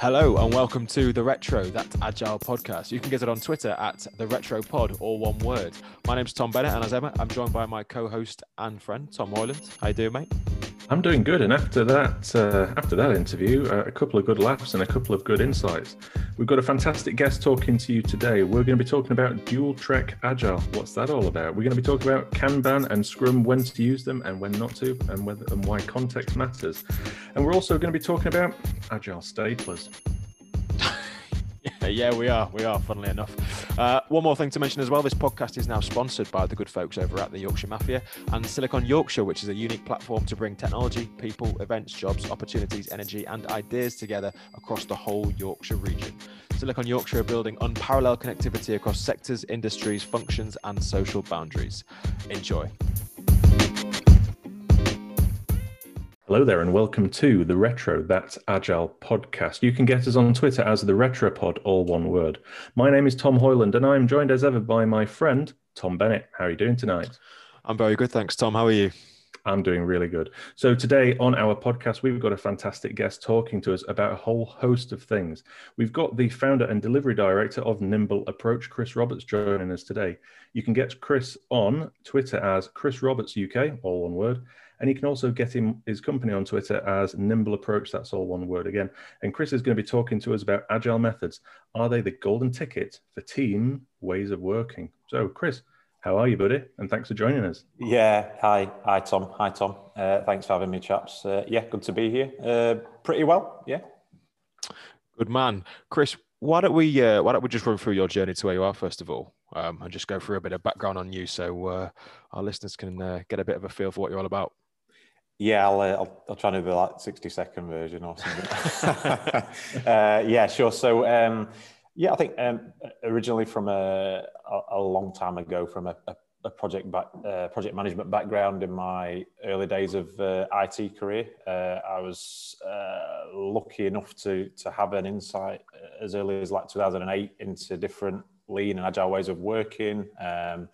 Hello and welcome to the Retro That's Agile podcast. You can get it on Twitter at the Retro Pod, all one word. My name's Tom Bennett, and as ever, I'm joined by my co-host and friend Tom Hoyland. How you doing, mate? I'm doing good, and after that, uh, after that interview, uh, a couple of good laughs and a couple of good insights. We've got a fantastic guest talking to you today. We're going to be talking about dual track agile. What's that all about? We're going to be talking about Kanban and Scrum, when to use them and when not to, and whether and why context matters. And we're also going to be talking about agile staplers. Yeah, we are. We are, funnily enough. Uh, one more thing to mention as well this podcast is now sponsored by the good folks over at the Yorkshire Mafia and Silicon Yorkshire, which is a unique platform to bring technology, people, events, jobs, opportunities, energy, and ideas together across the whole Yorkshire region. Silicon Yorkshire are building unparalleled connectivity across sectors, industries, functions, and social boundaries. Enjoy. Hello there, and welcome to the Retro That's Agile podcast. You can get us on Twitter as the Retropod, all one word. My name is Tom Hoyland, and I'm joined as ever by my friend Tom Bennett. How are you doing tonight? I'm very good, thanks, Tom. How are you? I'm doing really good. So, today on our podcast, we've got a fantastic guest talking to us about a whole host of things. We've got the founder and delivery director of Nimble Approach, Chris Roberts, joining us today. You can get Chris on Twitter as Chris Roberts UK, all one word, and you can also get him his company on Twitter as Nimble Approach. That's all one word again. And Chris is going to be talking to us about agile methods. Are they the golden ticket for team ways of working? So, Chris, how are you, buddy? And thanks for joining us. Yeah. Hi. Hi, Tom. Hi, Tom. Uh, thanks for having me, chaps. Uh, yeah, good to be here. Uh, pretty well. Yeah. Good man, Chris. Why don't we uh, Why don't we just run through your journey to where you are first of all, um, and just go through a bit of background on you, so uh, our listeners can uh, get a bit of a feel for what you're all about. Yeah, I'll, uh, I'll, I'll, try to do like 60 second version or something. uh, yeah, sure. So, um, yeah, I think um, originally from a, a, long time ago, from a, a project back, uh, project management background in my early days of uh, IT career, uh, I was uh, lucky enough to to have an insight as early as like 2008 into different lean and agile ways of working. Um,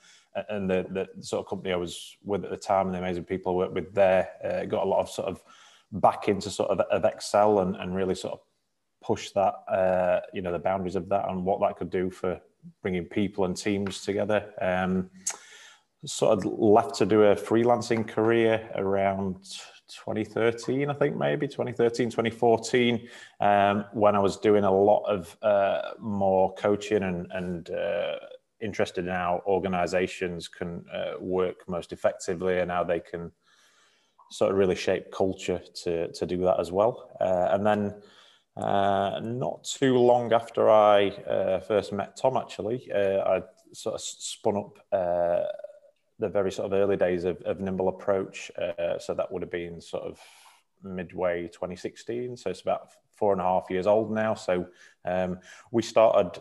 and the, the sort of company I was with at the time and the amazing people I worked with there uh, got a lot of sort of back into sort of, of Excel and, and really sort of push that, uh, you know, the boundaries of that and what that could do for bringing people and teams together. Um, sort of left to do a freelancing career around 2013, I think maybe 2013, 2014, um, when I was doing a lot of uh, more coaching and, and uh, interested in how organizations can uh, work most effectively and how they can sort of really shape culture to, to do that as well. Uh, and then uh, not too long after I uh, first met Tom, actually, uh, I sort of spun up uh, the very sort of early days of, of Nimble Approach. so that would have been sort of midway 2016. So it's about four and a half years old now. So um, we started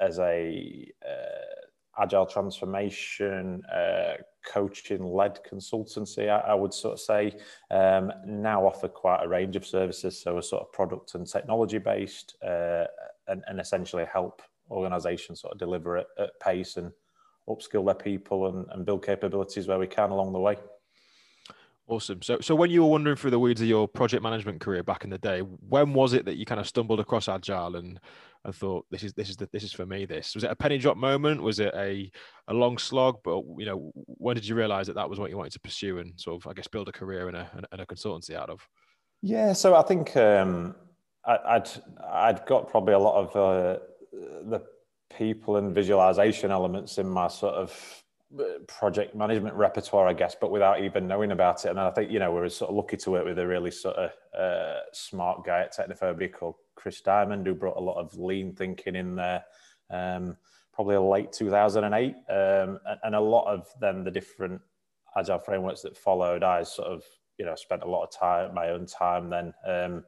as a uh, agile transformation uh, coaching led consultancy I, I, would sort of say um, now offer quite a range of services. So a sort of product and technology based uh, and, and, essentially help organizations sort of deliver at, at pace and upskill their people and, and build capabilities where we can along the way Awesome. So, so when you were wandering through the weeds of your project management career back in the day, when was it that you kind of stumbled across agile and and thought this is this is the, this is for me this? Was it a penny drop moment? Was it a a long slog? But you know when did you realize that that was what you wanted to pursue and sort of i guess build a career and a, and a consultancy out of? Yeah so i think um I, would i'd got probably a lot of uh, the people and visualization elements in my sort of project management repertoire, I guess, but without even knowing about it. And I think, you know, we are sort of lucky to work with a really sort of uh, smart guy at Technophobia called Chris Diamond, who brought a lot of lean thinking in there, um, probably late 2008. Um, and a lot of then the different agile frameworks that followed, I sort of, you know, spent a lot of time, my own time then, um,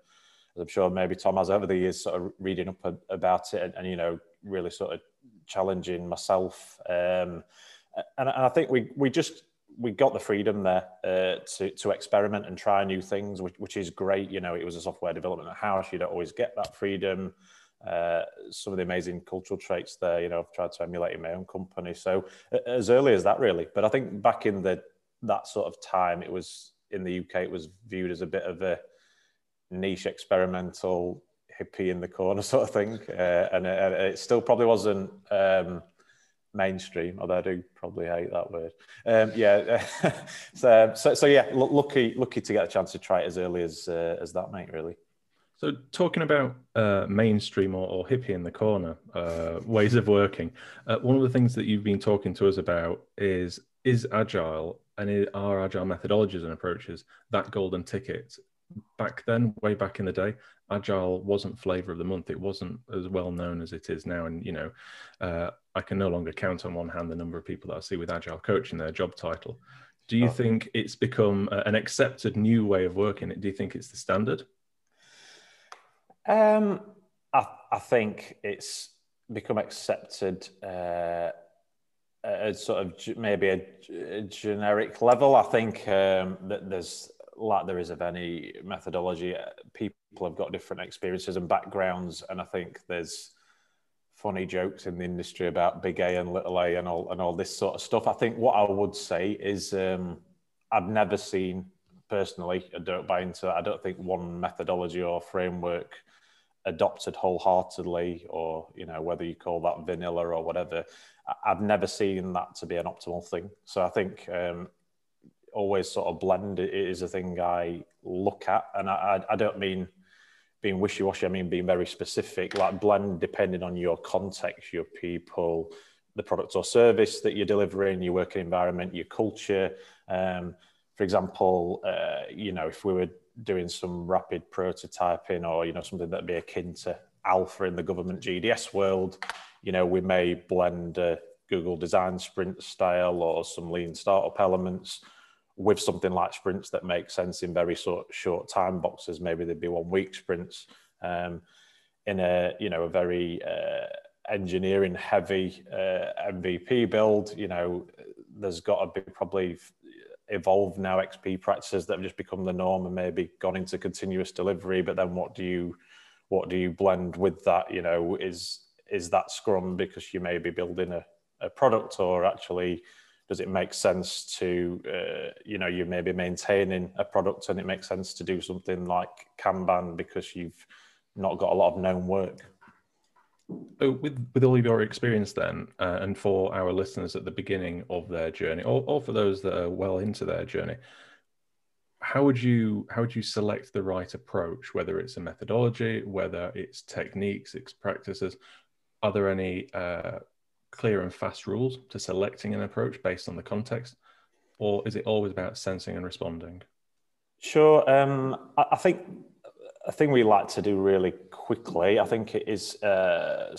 as I'm sure maybe Tom has over the years, sort of reading up about it and, and you know, really sort of challenging myself. Um, and, and I think we we just we got the freedom there uh, to to experiment and try new things, which, which is great. You know, it was a software development house; you don't always get that freedom. Uh, some of the amazing cultural traits there. You know, I've tried to emulate in my own company. So as early as that, really. But I think back in the that sort of time, it was in the UK. It was viewed as a bit of a niche experimental hippie in the corner sort of thing, uh, and it, it, still probably wasn't um, mainstream. Although I do probably hate that word. Um, yeah, so, so, so yeah, lucky lucky to get a chance to try it as early as uh, as that, mate. Really. So, talking about uh, mainstream or, or, hippie in the corner uh, ways of working, uh, one of the things that you've been talking to us about is is agile and are agile methodologies and approaches that golden ticket. Back then, way back in the day, agile wasn't flavor of the month. It wasn't as well known as it is now. And you know, uh, I can no longer count on one hand the number of people that I see with agile coach in their job title. Do you oh. think it's become an accepted new way of working? Do you think it's the standard? Um, I, I think it's become accepted uh, at sort of maybe a, a, generic level. I think um, that there's like there is of any methodology. Uh, people have got different experiences and backgrounds, and I think there's funny jokes in the industry about big A and little A and all and all this sort of stuff. I think what I would say is um, I've never seen personally. I don't buy into. I don't think one methodology or framework adopted wholeheartedly, or you know whether you call that vanilla or whatever. I've never seen that to be an optimal thing. So I think um, always sort of blend is a thing I look at, and I, I don't mean being wishy-washy. I mean being very specific. Like blend depending on your context, your people, the product or service that you're delivering, your working environment, your culture. Um, for example, uh, you know, if we were doing some rapid prototyping or you know something that'd be akin to alpha in the government GDS world, you know we may blend Google Design Sprint style or some lean startup elements with something like sprints that make sense in very short short time boxes. Maybe they'd be one week sprints. Um, in a you know a very uh, engineering heavy uh, MVP build, you know, there's got to be probably evolved now XP practices that have just become the norm and maybe gone into continuous delivery. But then what do you what do you blend with that? You know, is is that Scrum because you may be building a, a product or actually does it make sense to uh, you know you may be maintaining a product and it makes sense to do something like Kanban because you've not got a lot of known work. So with with all of your experience then, uh, and for our listeners at the beginning of their journey, or, or for those that are well into their journey, how would you how would you select the right approach? Whether it's a methodology, whether it's techniques, it's practices. Are there any uh, clear and fast rules to selecting an approach based on the context, or is it always about sensing and responding? Sure. Um, I, think a thing we like to do really quickly, I think it is uh,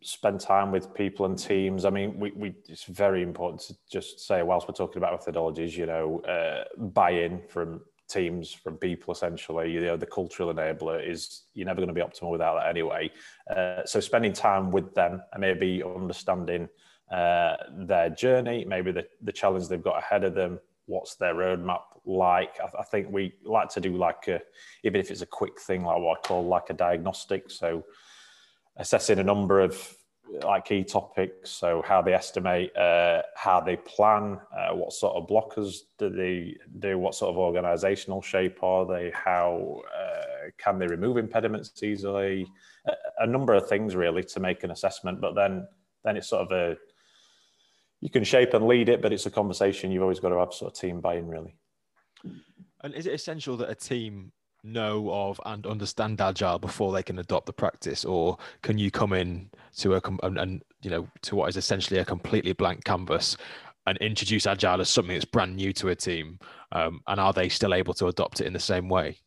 spend time with people and teams. I mean, we, we it's very important to just say, whilst we're talking about methodologies, you know, uh, buy in from teams, from people essentially. You know, the cultural enabler is you're never going to be optimal without that anyway. Uh, so spending time with them and maybe understanding uh, their journey, maybe the, the challenge they've got ahead of them, what's their roadmap like. I, I, think we like to do like a, even if it's a quick thing, like what I call like a diagnostic. So assessing a number of like key topics. So how they estimate, uh, how they plan, uh, what sort of blockers do they do, what sort of organizational shape are they, how uh, can they remove impediments easily, a, a number of things really to make an assessment. But then, then it's sort of a you can shape and lead it, but it's a conversation. You've always got to have sort of team buy-in, really. And is it essential that a team know of and understand agile before they can adopt the practice, or can you come in to a and, and you know to what is essentially a completely blank canvas and introduce agile as something that's brand new to a team, um, and are they still able to adopt it in the same way?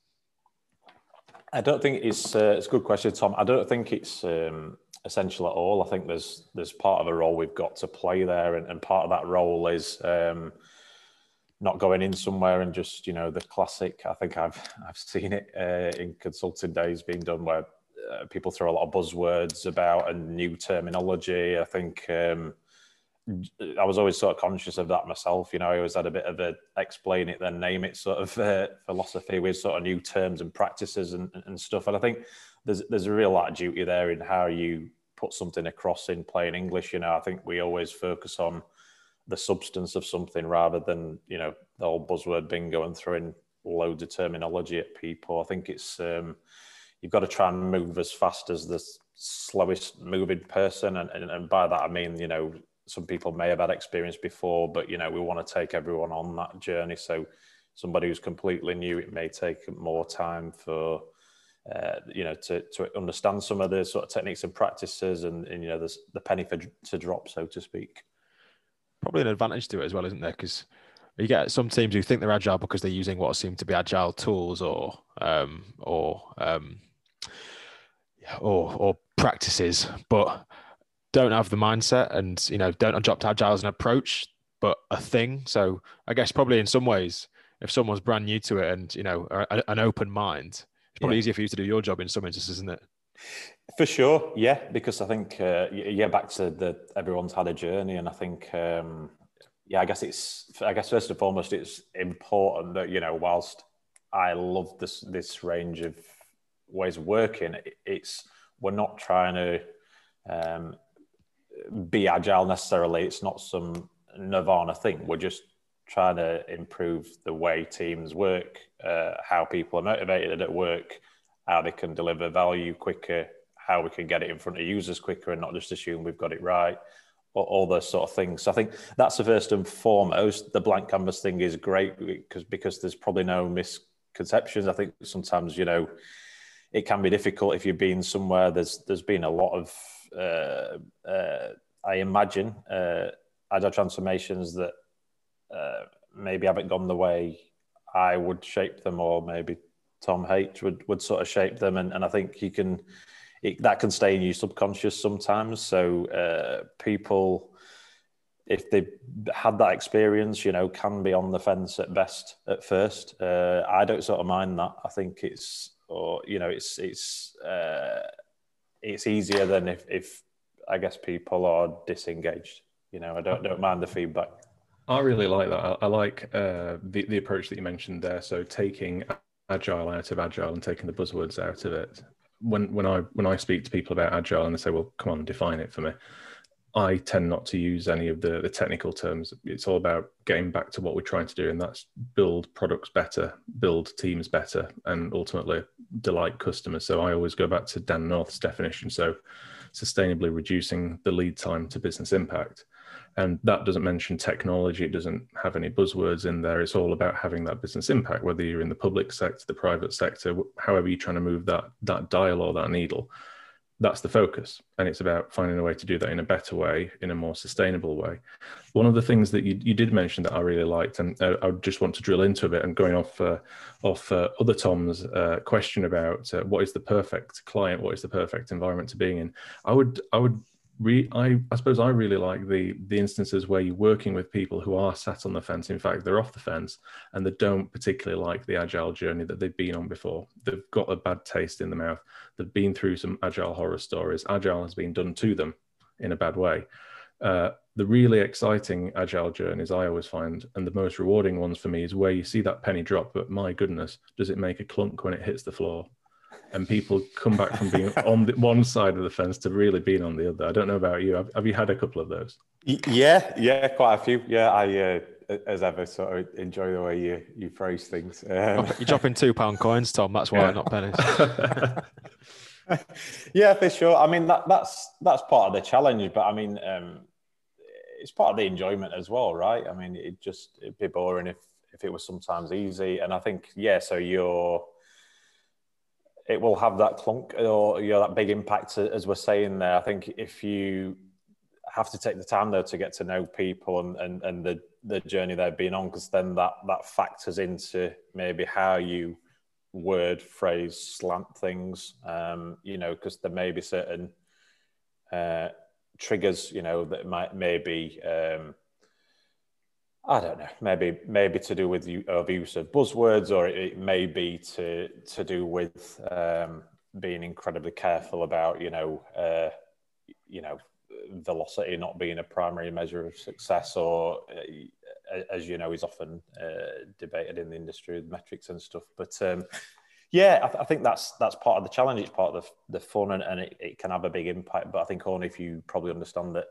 I don't think it's uh, it's a good question, Tom. I don't think it's um, essential at all. I think there's there's part of a role we've got to play there, and, and part of that role is um, not going in somewhere and just you know the classic. I think I've I've seen it uh, in consulting days being done where uh, people throw a lot of buzzwords about and new terminology. I think. Um, I was always sort of conscious of that myself. You know, I always had a bit of a explain it, then name it sort of uh, philosophy with sort of new terms and practices and, and stuff. And I think there's there's a real lot of duty there in how you put something across in plain English. You know, I think we always focus on the substance of something rather than you know the old buzzword bingo and throwing loads of terminology at people. I think it's um, you've got to try and move as fast as the slowest moving person, and, and, and by that I mean you know some people may have had experience before, but you know we want to take everyone on that journey. So somebody who's completely new, it may take more time for uh, you know to to understand some of the sort of techniques and practices, and, and you know the the penny for to drop, so to speak. Probably an advantage to it as well, isn't there? Because you get some teams who think they're agile because they're using what seem to be agile tools or um, or um, or or practices, but don't have the mindset and you know don't adopt agile as an approach, but a thing. So I guess probably in some ways, if someone's brand new to it and you know a, an open mind, it's probably yeah. easier for you to do your job in some instances, isn't it? For sure, yeah, because I think uh, yeah, back to the everyone's had a journey, and I think um, yeah, I guess it's I guess first and foremost, it's important that you know whilst I love this this range of ways of working, it's we're not trying to um, be agile necessarily. It's not some nirvana thing. We're just trying to improve the way teams work, uh, how people are motivated at work, how they can deliver value quicker, how we can get it in front of users quicker, and not just assume we've got it right. All, all those sort of things. So I think that's the first and foremost. The blank canvas thing is great because because there's probably no misconceptions. I think sometimes you know it can be difficult if you've been somewhere. There's there's been a lot of uh, uh, I imagine uh, agile transformations that uh, maybe haven't gone the way I would shape them, or maybe Tom H would would sort of shape them, and, and I think you can it, that can stay in your subconscious sometimes. So uh, people. If they had that experience, you know, can be on the fence at best at first. Uh, I don't sort of mind that. I think it's, or you know, it's it's it's easier than if, if I guess people are disengaged. You know, I don't don't mind the feedback. I really like that. I, I like uh, the the approach that you mentioned there. So taking agile out of agile and taking the buzzwords out of it. When when I when I speak to people about agile and they say, "Well, come on, define it for me," I tend not to use any of the, the technical terms. It's all about getting back to what we're trying to do, and that's build products better, build teams better, and ultimately delight customers. So I always go back to Dan North's definition. So sustainably reducing the lead time to business impact. And that doesn't mention technology, it doesn't have any buzzwords in there. It's all about having that business impact, whether you're in the public sector, the private sector, however you're trying to move that that dial or that needle that's the focus and it's about finding a way to do that in a better way in a more sustainable way one of the things that you, you did mention that i really liked and uh, i just want to drill into a bit and going off uh, off uh, other tom's uh, question about uh, what is the perfect client what is the perfect environment to be in i would i would re- I, I suppose I really like the the instances where you're working with people who are sat on the fence. In fact, they're off the fence and they don't particularly like the agile journey that they've been on before. They've got a bad taste in the mouth. They've been through some agile horror stories. Agile has been done to them in a bad way. Uh, the really exciting agile journeys I always find, and the most rewarding ones for me, is where you see that penny drop, but my goodness, does it make a clunk when it hits the floor? And people come back from being on the, one side of the fence to really being on the other. I don't know about you. Have, have you had a couple of those? Yeah, yeah, quite a few. Yeah, I uh, as ever sort of enjoy the way you you phrase things. Um, You're dropping two pound coins, Tom. That's why, yeah. not pennies. yeah, for sure. I mean that that's that's part of the challenge, but I mean um, it's part of the enjoyment as well, right? I mean it just it'd be boring if if it was sometimes easy, and I think yeah. So you're it will have that clunk or you know that big impact as we're saying there. I think if you have to take the time though to get to know people and and, and the the journey they've been on, because then that that factors into maybe how you word, phrase, slant things. Um, you know, because there may be certain uh, triggers, you know, that might maybe um, I don't know, maybe maybe to do with you, of use of buzzwords, or it, may be to to do with um, being incredibly careful about you know uh, you know velocity not being a primary measure of success, or uh, as you know is often uh, debated in the industry with metrics and stuff. But um, yeah, I, th- I, think that's that's part of the challenge. It's part of the, the fun, and, and it, it can have a big impact. But I think only if you probably understand that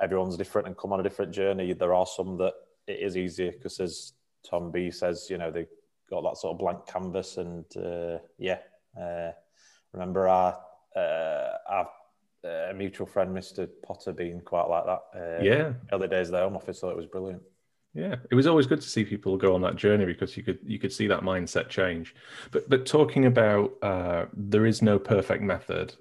everyone's different and come on a different journey. There are some that it is easier because as Tom B says, you know, they got that sort of blank canvas and uh, yeah, uh, remember our uh, our uh, mutual friend, Mr. Potter, being quite like that. Uh, yeah, other days of the Home Office, thought it was brilliant. Yeah, it was always good to see people go on that journey because you could you could see that mindset change. But but talking about uh, there is no perfect method.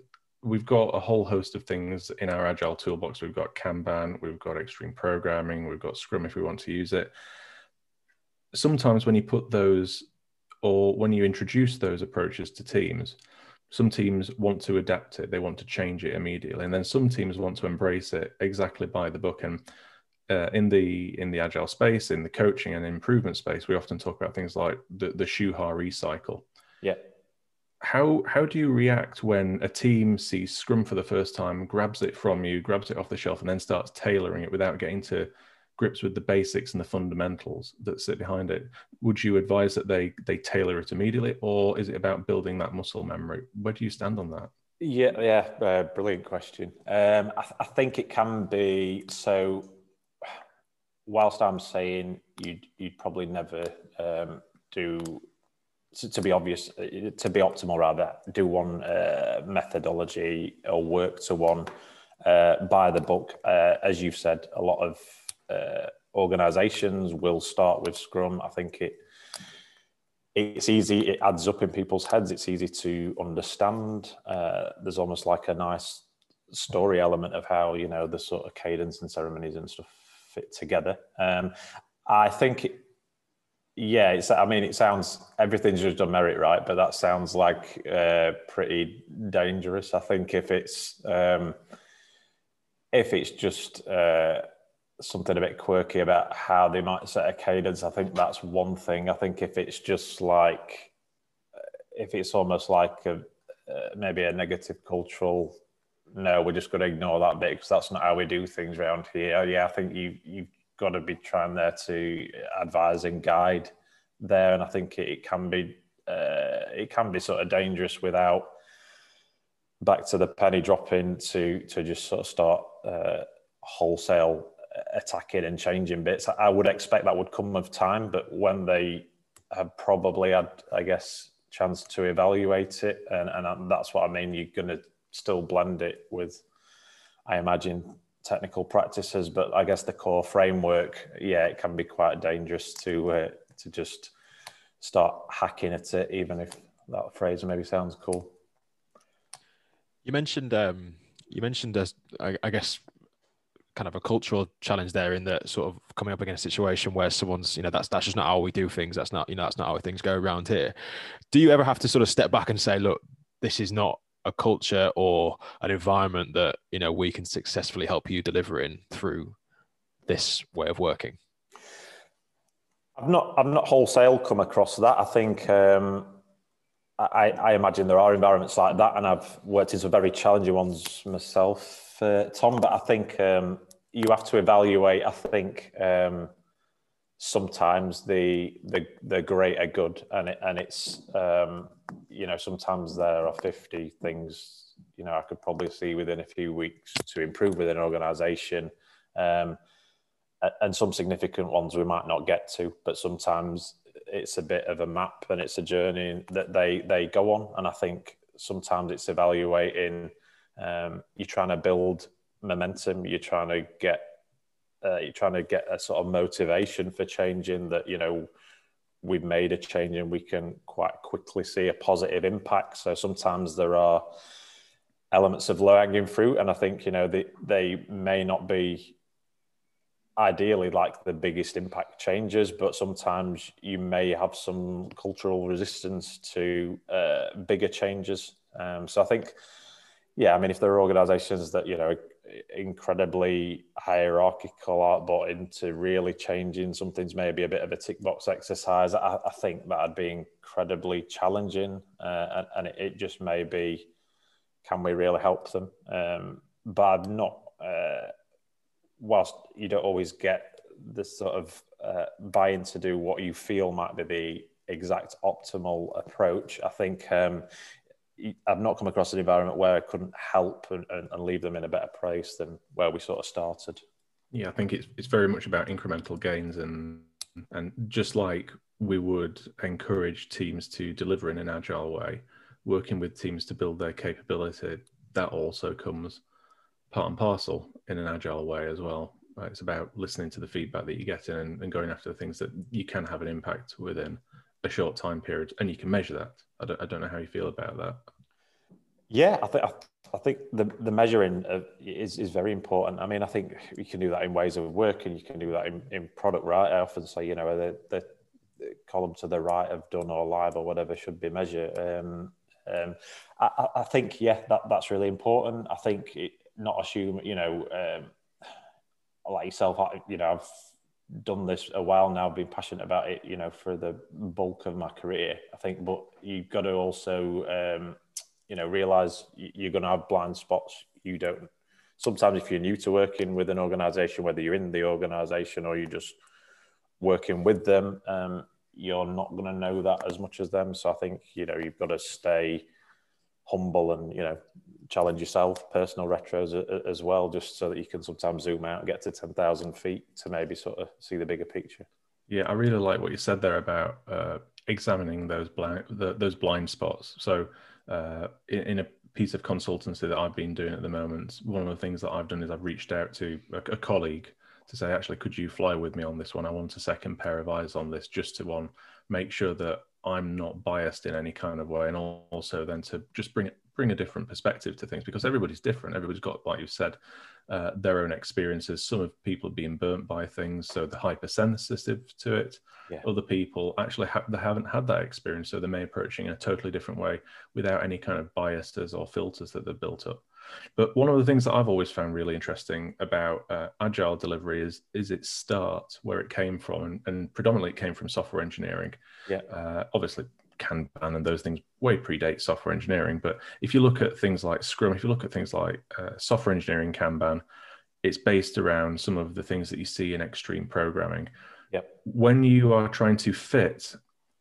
We've got a whole host of things in our agile toolbox. We've got Kanban, we've got extreme programming, we've got Scrum if we want to use it. Sometimes when you put those or when you introduce those approaches to teams, some teams want to adapt it, they want to change it immediately, and then some teams want to embrace it exactly by the book. And uh, in the in the agile space, in the coaching and improvement space, we often talk about things like the the Shuhari cycle. Yeah. How how do you react when a team sees Scrum for the first time, grabs it from you, grabs it off the shelf, and then starts tailoring it without getting to grips with the basics and the fundamentals that sit behind it? Would you advise that they they tailor it immediately, or is it about building that muscle memory? Where do you stand on that? Yeah, yeah, uh, brilliant question. Um, I, th- I, think it can be so whilst I'm saying you'd you'd probably never um, do to, to, be obvious to be optimal rather do one uh, methodology or work to one uh, by the book. Uh, as you've said, a lot of uh, organisations will start with Scrum. I think it it's easy. It adds up in people's heads. It's easy to understand. Uh, there's almost like a nice story element of how you know the sort of cadence and ceremonies and stuff fit together. Um, I think, yeah, it's, I mean, it sounds everything's just on merit, right? But that sounds like uh, pretty dangerous. I think if it's um, if it's just uh, something a bit quirky about how they might set a cadence, I think that's one thing. I think if it's just like if it's almost like a, uh, maybe a negative cultural no, we're just going to ignore that bit because that's not how we do things around here. Yeah, I think you you've got to be trying there to advise and guide there, and I think it, it can be uh, it can be sort of dangerous without back to the penny dropping to to just sort of start uh, wholesale attacking and changing bits. I would expect that would come with time, but when they have probably had, I guess, chance to evaluate it, and, and that's what I mean. You're going to still blend it with, I imagine, technical practices. But I guess the core framework, yeah, it can be quite dangerous to uh, to just start hacking at it, even if that phrase maybe sounds cool. You mentioned um, you mentioned as I, I guess kind of a cultural challenge there in that sort of coming up against a situation where someone's you know that's that's just not how we do things that's not you know that's not how things go around here do you ever have to sort of step back and say look this is not a culture or an environment that you know we can successfully help you deliver in through this way of working? I've not i've not wholesale come across that. I think um, I, I imagine there are environments like that and i've worked in some very challenging ones myself uh, tom but i think um, you have to evaluate i think um, sometimes the the the great are good and it, and it's um, you know sometimes there are 50 things you know I could probably see within a few weeks to improve within an organization um, and some significant ones we might not get to but sometimes it's a bit of a map and it's a journey that they they go on. And I think sometimes it's evaluating um, you're trying to build momentum you're trying to get uh, you're trying to get a sort of motivation for changing that you know we've made a change and we can quite quickly see a positive impact. So sometimes there are elements of low hanging fruit and i think you know they, they may not be ideally like the biggest impact changes but sometimes you may have some cultural resistance to uh, bigger changes. Um, so i think yeah i mean if there are organizations that you know incredibly hierarchical bought into really changing. Something's maybe a bit of a tick box exercise. I, I think that'd be incredibly challenging uh, and, and it, it, just may be can we really help them? Um, but i'm not uh, whilst you don't always get this sort of uh, buy-in to do what you feel might be the exact optimal approach i think um, I've not come across an environment where I couldn't help and, and, leave them in a better place than where we sort of started. Yeah, I think it's it's very much about incremental gains and and just like we would encourage teams to deliver in an agile way, working with teams to build their capability, that also comes part and parcel in an agile way as well. It's about listening to the feedback that you're getting and, and going after the things that you can have an impact within a short time period, and you can measure that. I don't, I don't know how you feel about that. Yeah, I think I think the the measuring is is very important. I mean, I think you can do that in ways of working. You can do that in, in product, right? I often say, you know, the, the, column to the right of done or live or whatever should be measured. Um, um, I, I, think, yeah, that that's really important. I think it, not assume, you know, um, like yourself, you know, I've done this a while now, been passionate about it, you know, for the bulk of my career. I think, but you've got to also, um, you know, realize you're going to have blind spots. You don't. Sometimes, if you're new to working with an organization, whether you're in the organization or you're just working with them, um, you're not going to know that as much as them. So I think you know you've got to stay humble and you know challenge yourself, personal retros as well, just so that you can sometimes zoom out and get to 10,000 feet to maybe sort of see the bigger picture. Yeah, I really like what you said there about uh, examining those blind the, those blind spots. So uh, in, in, a piece of consultancy that I've been doing at the moment, one of the things that I've done is I've reached out to a, a colleague to say, actually, could you fly with me on this one? I want a second pair of eyes on this, just to one make sure that I'm not biased in any kind of way, and also then to just bring it bring a different perspective to things because everybody's different. Everybody's got, like you said, uh, their own experiences. Some of people have been burnt by things, so they're hypersensitive to it. Yeah. Other people actually ha- they haven't had that experience, so they may approaching in a totally different way without any kind of biases or filters that they've built up. But one of the things that I've always found really interesting about uh, agile delivery is is its start, where it came from, and, and predominantly it came from software engineering. Yeah. Uh, obviously, Kanban and those things way predate software engineering. But if you look at things like Scrum, if you look at things like uh, software engineering Kanban, it's based around some of the things that you see in extreme programming. Yep. When you are trying to fit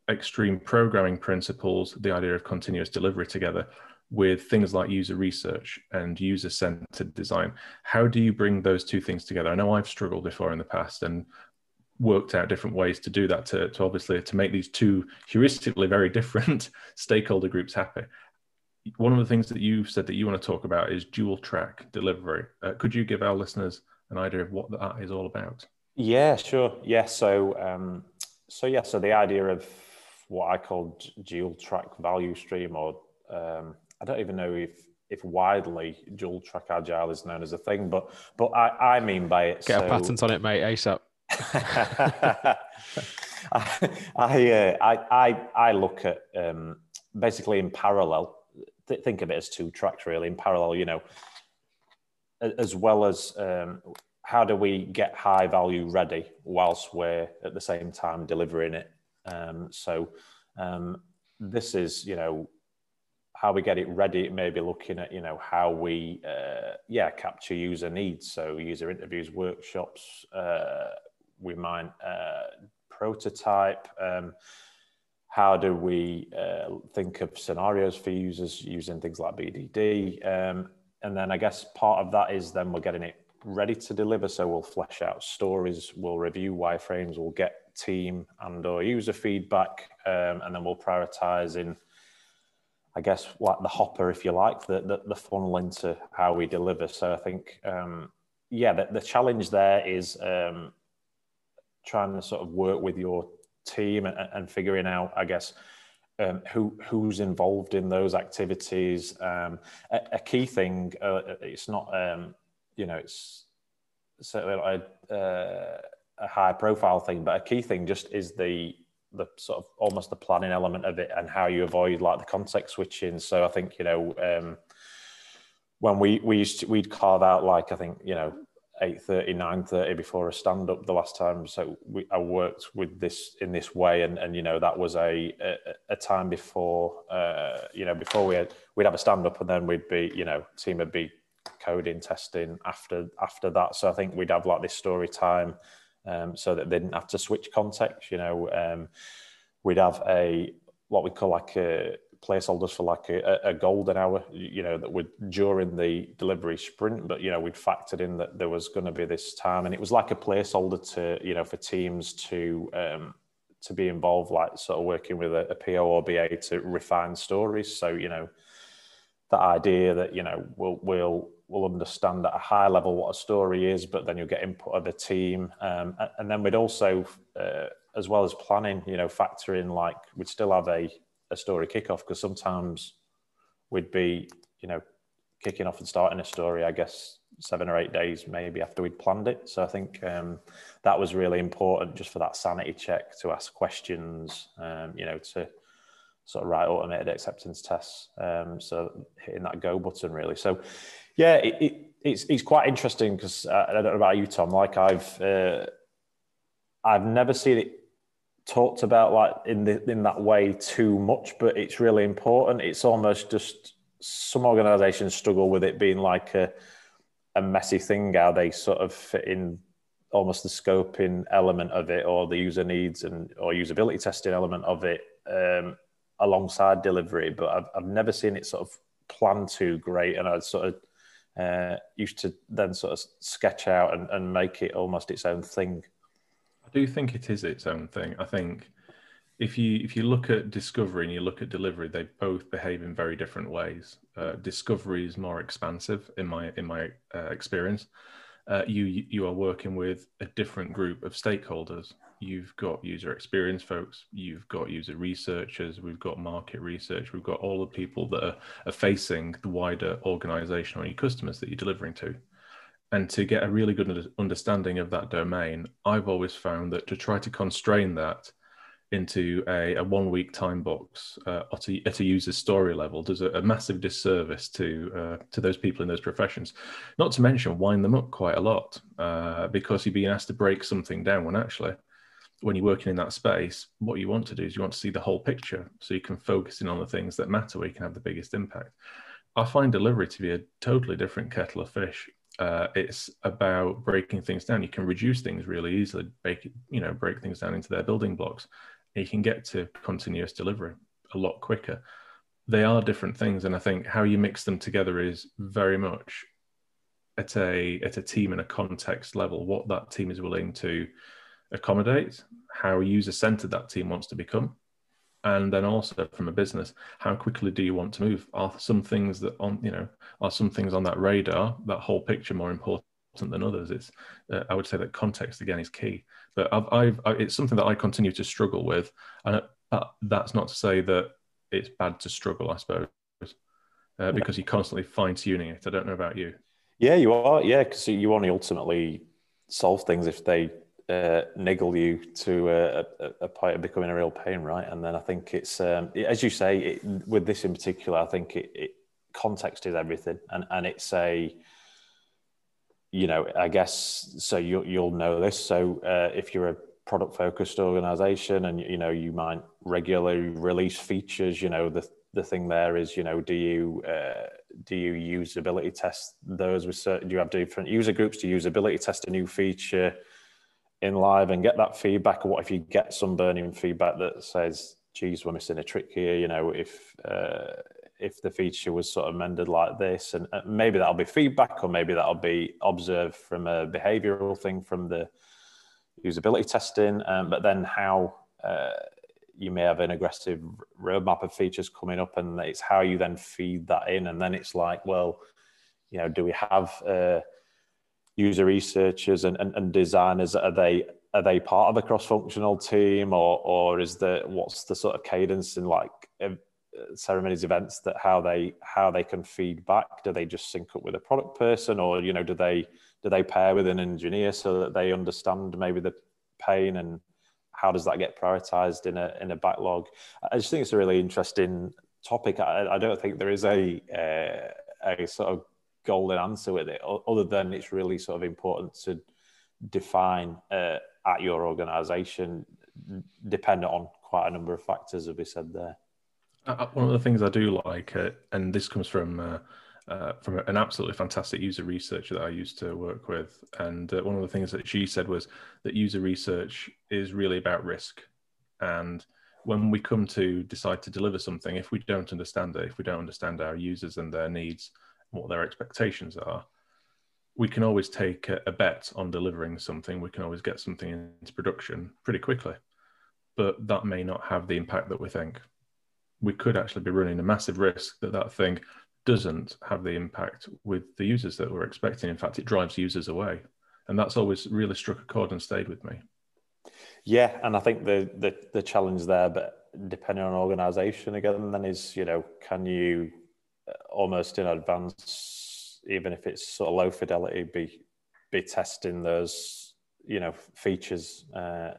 extreme programming principles, the idea of continuous delivery together with things like user research and user centered design, how do you bring those two things together? I know I've struggled before in the past, and worked out different ways to do that to, to obviously to make these two heuristically very different stakeholder groups happy. One of the things that you said that you want to talk about is dual track delivery. Uh, could you give our listeners an idea of what that is all about? Yeah sure. Yeah so um, so yeah so the idea of what i call dual track value stream or um, i don't even know if if widely dual track agile is known as a thing but but i i mean by it get so, a patent on it mate asap I, uh, I, I, I look at um, basically in parallel. Th- think of it as two tracks, really. In parallel, you know, as well as um, how do we get high value ready whilst we're at the same time delivering it. Um, so um, this is, you know, how we get it ready. Maybe looking at, you know, how we, uh, yeah, capture user needs. So user interviews, workshops. Uh, we might uh, prototype? Um, how do we uh, think of scenarios for users using things like BDD? Um, and then I guess part of that is then we're getting it ready to deliver. So we'll flesh out stories, we'll review wireframes, we'll get team and or user feedback, um, and then we'll prioritize in, I guess, like the hopper, if you like, the, the, the funnel into how we deliver. So I think, um, yeah, the, the challenge there is um, trying to sort of work with your team and, and figuring out, I guess, um, who who's involved in those activities. Um, a, a, key thing, uh, it's not, um, you know, it's certainly a, uh, a high profile thing, but a key thing just is the the sort of almost the planning element of it and how you avoid like the context switching. So I think you know um, when we we used to, we'd carve out like I think you know 8.30 9.30 before a stand-up the last time. So we, i worked with this in this way and, and you know that was a, a, a time before uh, you know before we had we'd have a stand-up and then we'd be you know team would be coding testing after after that. So i think we'd have like this story time um, so that they didn't have to switch context you know um, we'd have a what we call like a placeholders for like a, a, golden hour, you know, that would during the delivery sprint, but you know, we'd factored in that there was going to be this time, and it was like a placeholder to, you know, for teams to um, to be involved, like sort of working with a, a PO or BA to refine stories. So you know, that idea that you know we'll we'll we'll understand at a high level what a story is, but then you'll get input of the team, um, and then we'd also, uh, as well as planning, you know, factor in like we'd still have a a story kickoff because sometimes we'd be you know kicking off and starting a story, I guess seven or eight days maybe after we'd planned it. So I think um, that was really important just for that sanity check to ask questions, um, you know, to sort of write automated acceptance tests. Um, so hitting that go button really. So yeah, it, it, it's it's quite interesting because uh, I don't know about you, Tom. Like I've uh, I've never seen it talked about like in the in that way too much, but it's really important. It's almost just some organisations struggle with it being like a a messy thing. How they sort of fit in almost the scoping element of it, or the user needs and or usability testing element of it um, alongside delivery. But I've I've never seen it sort of planned too great, and I sort of uh, used to then sort of sketch out and, and make it almost its own thing. I do think it is its own thing. I think if you if you look at discovery and you look at delivery, they both behave in very different ways. Uh, discovery is more expansive in my in my uh, experience. Uh, you you are working with a different group of stakeholders. You've got user experience folks, you've got user researchers, we've got market research, we've got all the people that are, are facing the wider organization or your customers that you're delivering to. And to get a really good understanding of that domain, I've always found that to try to constrain that into a, a one week time box uh, at, a, at a user story level does a, a massive disservice to uh, to those people in those professions. Not to mention wind them up quite a lot uh, because you're being asked to break something down when actually when you're working in that space, what you want to do is you want to see the whole picture so you can focus in on the things that matter where you can have the biggest impact. I find delivery to be a totally different kettle of fish. Uh, it's about breaking things down. You can reduce things really easily, break you know break things down into their building blocks you can get to continuous delivery a lot quicker. They are different things, and I think how you mix them together is very much at a at a team and a context level. What that team is willing to accommodate, how user centered that team wants to become, and then also from a business, how quickly do you want to move? Are some things that on you know are some things on that radar, that whole picture more important than others? It's uh, I would say that context again is key. But I've, I've I, it's something that I continue to struggle with, and uh, that's not to say that it's bad to struggle, I suppose, uh, because you're constantly fine tuning it. I don't know about you. Yeah, you are. Yeah, because you only ultimately solve things if they uh, niggle you to a, a, a, point of becoming a real pain, right? And then I think it's, um, as you say, it, with this in particular, I think it, it, context is everything, and and it's a you know, I guess so. You, you'll know this. So uh, if you're a product focused organization and you know you might regularly release features, you know the the thing there is you know do you uh, do you usability test those with certain do you have different user groups to usability test a new feature in live and get that feedback or what if you get some burning feedback that says geez we're missing a trick here you know if uh, if the feature was sort of mended like this and maybe that'll be feedback or maybe that'll be observed from a behavioral thing from the usability testing um, but then how uh, you may have an aggressive roadmap of features coming up and it's how you then feed that in and then it's like well you know do we have uh, user researchers and, and, and designers are they are they part of a cross-functional team or or is the what's the sort of cadence in like ceremonies events that how they how they can feed back? Do they just sync up with a product person or you know do they do they pair with an engineer so that they understand maybe the pain and how does that get prioritized in a in a backlog? I just think it's a really interesting topic. I, I don't think there is a uh, a sort of golden answer with it other than it's really sort of important to define uh, at your organization dependent on quite a number of factors as we said there. Uh, uh, one of the things I do like, uh, and this comes from uh, uh, from an absolutely fantastic user researcher that I used to work with, and one of the things that she said was that user research is really about risk, and when we come to decide to deliver something, if we don't understand it, if we don't understand our users and their needs, what their expectations are, we can always take a, a bet on delivering something. We can always get something into production pretty quickly but that may not have the impact that we think. We could actually be running a massive risk that that thing doesn't have the impact with the users that we're expecting. In fact, it drives users away. And that's always really struck a chord and stayed with me. Yeah, and I think the the, the challenge there, but depending on organisation again, then is you know can you almost in advance, even if it's sort of low fidelity, be be testing those you know features uh,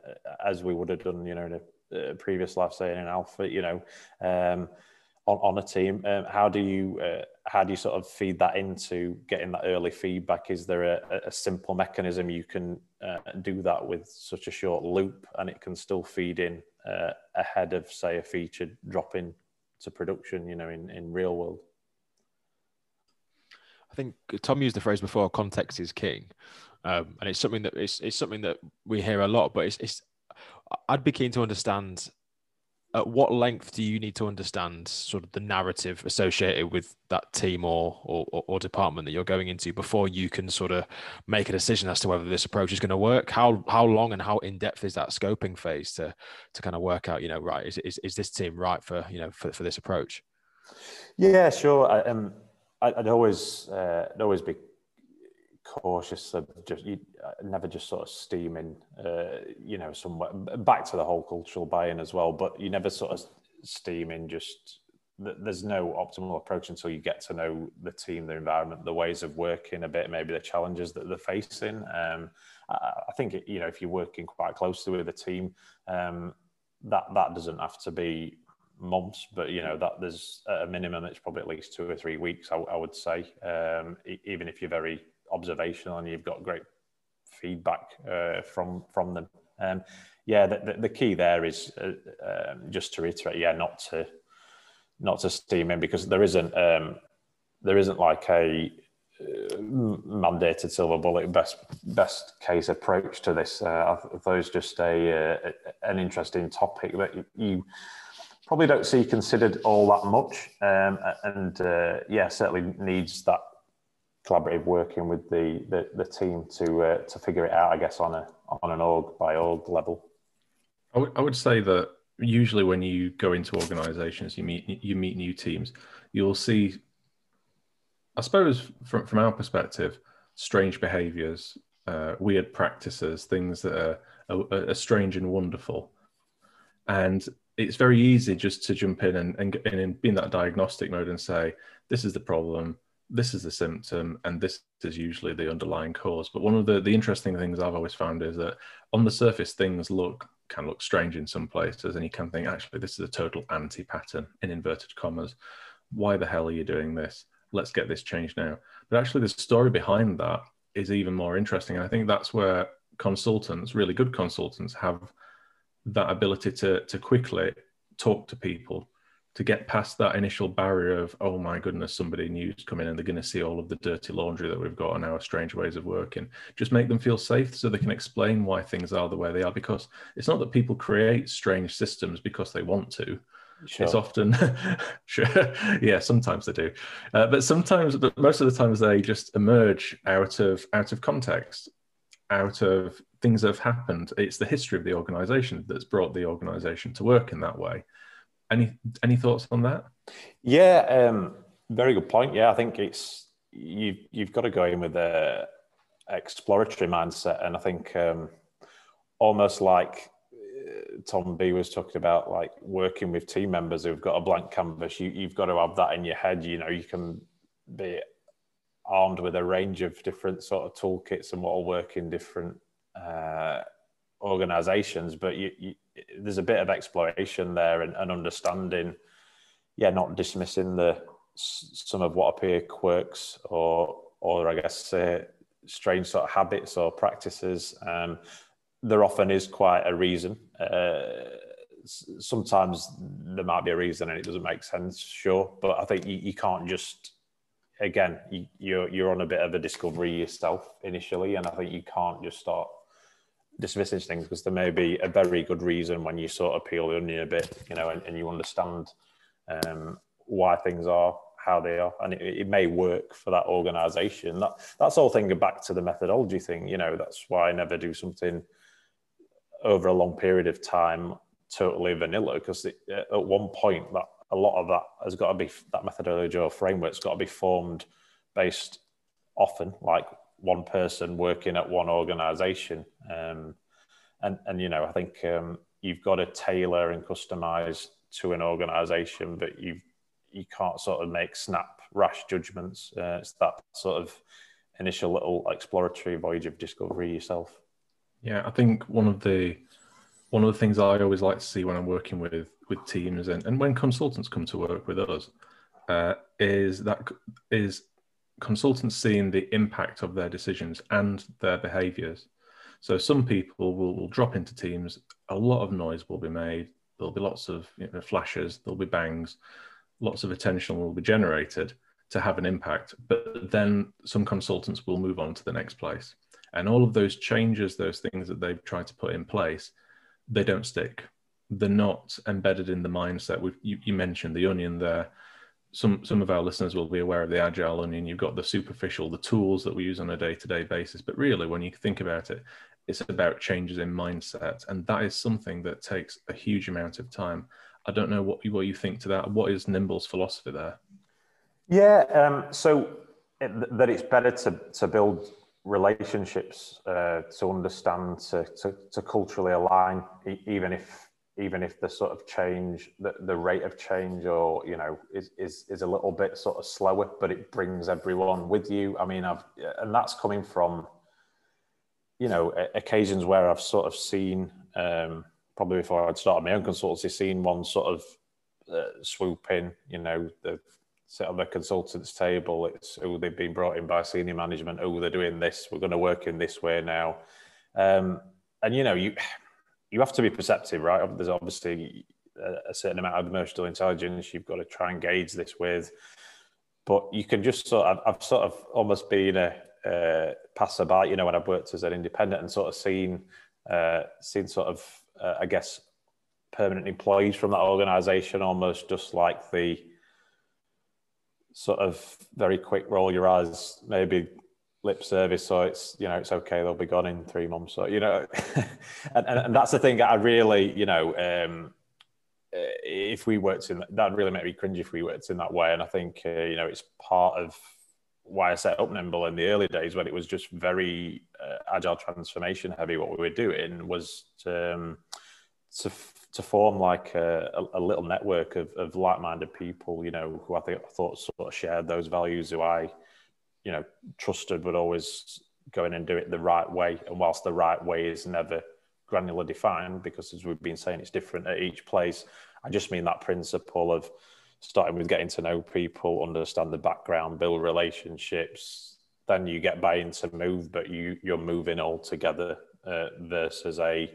as we would have done you know in a, a previous life, say in an alpha, you know. Um, on, on a team. Um, how do you uh, how do you sort of feed that into getting that early feedback? Is there a, a simple mechanism you can uh, do that with such a short loop, and it can still feed in uh, ahead of say a feature dropping to production? You know, in in real world. I think Tom used the phrase before. Context is king, um, and it's something that it's, it's something that we hear a lot. But it's, it's I'd be keen to understand at what length do you need to understand sort of the narrative associated with that team or, or, or department that you're going into before you can sort of make a decision as to whether this approach is going to work? How how long and how in depth is that scoping phase to to kind of work out? You know, right? Is is, is this team right for you know for, for this approach? Yeah, sure. Um, I'd always uh, I'd always be cautious of just you uh, never just sort of steaming uh, you know somewhere back to the whole cultural buy-in as well but you never sort of steaming just there's no optimal approach until you get to know the team the environment the ways of working a bit maybe the challenges that they're facing. Um, I, think you know if you're working quite closely with a team um, that that doesn't have to be months, but you know that there's a minimum. It's probably at least two or three weeks. I, I would say, um, even if you're very observational and you've got great feedback uh, from from them. Um, yeah, the, the, the, key there is uh, um, just to reiterate, yeah, not to not to steam in because there isn't um, there isn't like a uh, mandated silver bullet best best case approach to this. Uh, I thought it's just a, uh, an interesting topic that you probably don't see considered all that much, um, and uh, yeah, certainly needs that collaborative working with the the, the team to uh, to figure it out. I guess on a on an org by org level. I would, say that usually when you go into organisations, you meet you meet new teams, you'll see. I suppose from from our perspective, strange behaviours, uh, weird practices, things that are, are, are, strange and wonderful, and it's very easy just to jump in and, and, and be in that diagnostic mode and say, this is the problem this is the symptom and this is usually the underlying cause. But one of the, the interesting things i've always found is that on the surface things look can look strange in some places and you can think actually this is a total anti-pattern in inverted commas. Why the hell are you doing this? Let's get this changed now. But actually the story behind that is even more interesting and i think that's where consultants really good consultants have that ability to to quickly talk to people to get past that initial barrier of oh my goodness somebody new's come in and they're going to see all of the dirty laundry that we've got on our strange ways of working just make them feel safe so they can explain why things are the way they are because it's not that people create strange systems because they want to Sure. It's often, sure, yeah. Sometimes they do, uh, but sometimes, but most of the times they just emerge out of out of context, out of things that have happened. It's the history of the organisation that's brought the organisation to work in that way, any any thoughts on that? Yeah, um, very good point. Yeah, I think it's you've you've got to go in with a exploratory mindset, and I think um, almost like uh, Tom B was talking about, like working with team members who've got a blank canvas. You you've got to have that in your head. You know, you can be armed with a range of different sort of toolkits and what will work in different uh, organizations, but you, you, there's a bit of exploration there and, and, understanding. Yeah, not dismissing the some of what appear quirks or or I guess uh, strange sort of habits or practices. Um, there often is quite a reason. Uh, sometimes there might be a reason and it doesn't make sense, sure, but I think you, you can't just again you, you're you're on a bit of a discovery yourself initially, and I think you can't just start dismissing things because there may be a very good reason when you sort of peel the onion a bit, you know, and, and you understand um, why things are how they are, and it, it may work for that organisation. That that's all thing back to the methodology thing. You know, that's why I never do something over a long period of time totally vanilla because at one point that a lot of that has got to be that methodology or framework's got to be formed based often like one person working at one organization. Um, and and you know i think um, you've got to tailor and customize to an organization but you you can't sort of make snap rash judgments. Uh, it's that sort of initial little exploratory voyage of discovery yourself. Yeah i think one of the one of the things I always like to see when I'm working with with teams and, and when consultants come to work with us uh, is that is consultants seeing the impact of their decisions and their behaviors. So some people will, will drop into teams, a lot of noise will be made, there'll be lots of you know, flashes, there'll be bangs, lots of attention will be generated to have an impact. But then some consultants will move on to the next place. And all of those changes, those things that they've tried to put in place, they don't stick. They're not embedded in the mindset. We've, you, you mentioned the onion there. Some some of our listeners will be aware of the agile onion. You've got the superficial, the tools that we use on a day to day basis. But really, when you think about it, it's about changes in mindset, and that is something that takes a huge amount of time. I don't know what you, what you think to that. What is Nimble's philosophy there? Yeah, um, so that it's better to to build relationships uh, to understand to, to, to culturally align even if even if the sort of change the, the rate of change or you know is, is is a little bit sort of slower but it brings everyone with you. I mean i've and that's coming from you know occasions where i've sort of seen um, probably before i'd started my own consultancy seen one sort of uh, swoop in you know the sit on the consultants table. It's oh they've been brought in by senior management. Oh they're doing this. We're going to work in this way now. Um, and you know you you have to be perceptive, right? There's obviously a, certain amount of emotional intelligence you've got to try and gauge this with. But you can just sort of I've sort of almost been a, a passerby, you know, when I've worked as an independent and sort of seen uh, seen sort of uh, I guess permanent employees from that organisation almost just like the sort of very quick roll your eyes, maybe lip service, so it's you know it's okay. They'll be gone in three months, so you know, and, and, and that's the thing I really you know. Um, if we worked in that, really make me cringe if we worked in that way. And I think uh, you know it's part of why I set up Nimble in the early days when it was just very uh, agile transformation heavy. What we were doing was to um, to to form like a, a, little network of, of like-minded people, you know, who I think I thought sort of shared those values, who I, you know, trusted would always go in and do it the right way. And whilst the right way is never granular defined, because as we've been saying, it's different at each place. I just mean that principle of starting with getting to know people, understand the background, build relationships. Then you get buy-in to move, but you you're moving all together uh, versus a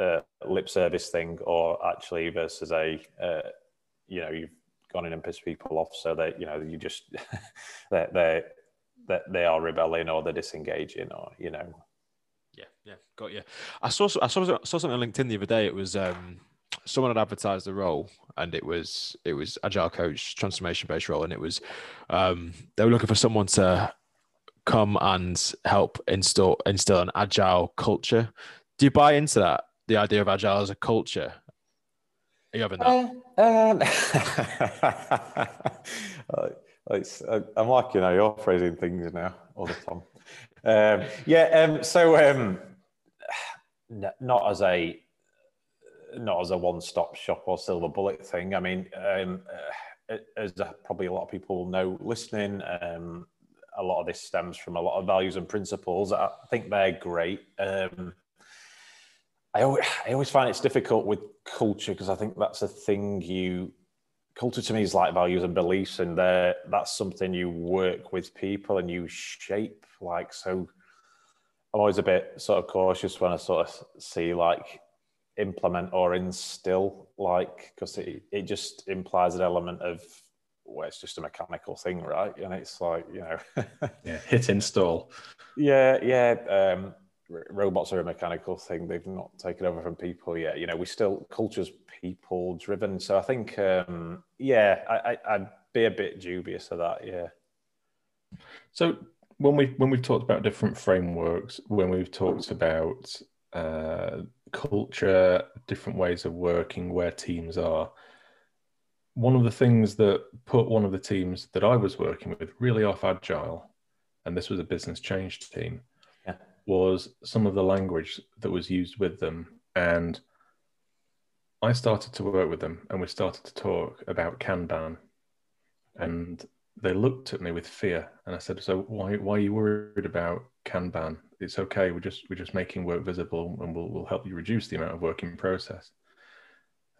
uh, lip service thing or actually versus a uh, you know you've gone in and pissed people off so that you know you just they they that they are rebelling or they're disengaging or you know. Yeah yeah got you i saw i saw, saw something on linkedin the other day. It was um someone had advertised the role and it was it was agile coach transformation based role and it was um they were looking for someone to come and help install instill an agile culture. Do you buy into that the idea of agile as a culture? Are you having that? Uh, um, it's, uh, I'm like, you know, you're phrasing things now all the time. Um, yeah, um, so um, not as a not as a one-stop shop or silver bullet thing. I mean, um, uh, as probably a lot of people know listening, um, a lot of this stems from a lot of values and principles. I think they're great. Um, I always, I always find it's difficult with culture because I think that's a thing you culture to me is like values and beliefs and there that's something you work with people and you shape like so I'm always a bit sort of cautious when I sort of see like implement or instill like because it, it just implies an element of well it's just a mechanical thing right? And it's like you know. Yeah hit install. Yeah yeah um robots are a mechanical thing. They've not taken over from people yet. You know, we still culture's people driven. So I think, um, yeah, I, I, would be a bit dubious of that. Yeah. So when we when we've talked about different frameworks, when we've talked about uh, culture, different ways of working, where teams are. One of the things that put one of the teams that I was working with really off agile, and this was a business change team. Was some of the language that was used with them. And I started to work with them and we started to talk about Kanban. And they looked at me with fear and I said, So why why are you worried about Kanban? It's okay, we're just we're just making work visible and we'll we'll help you reduce the amount of work in process.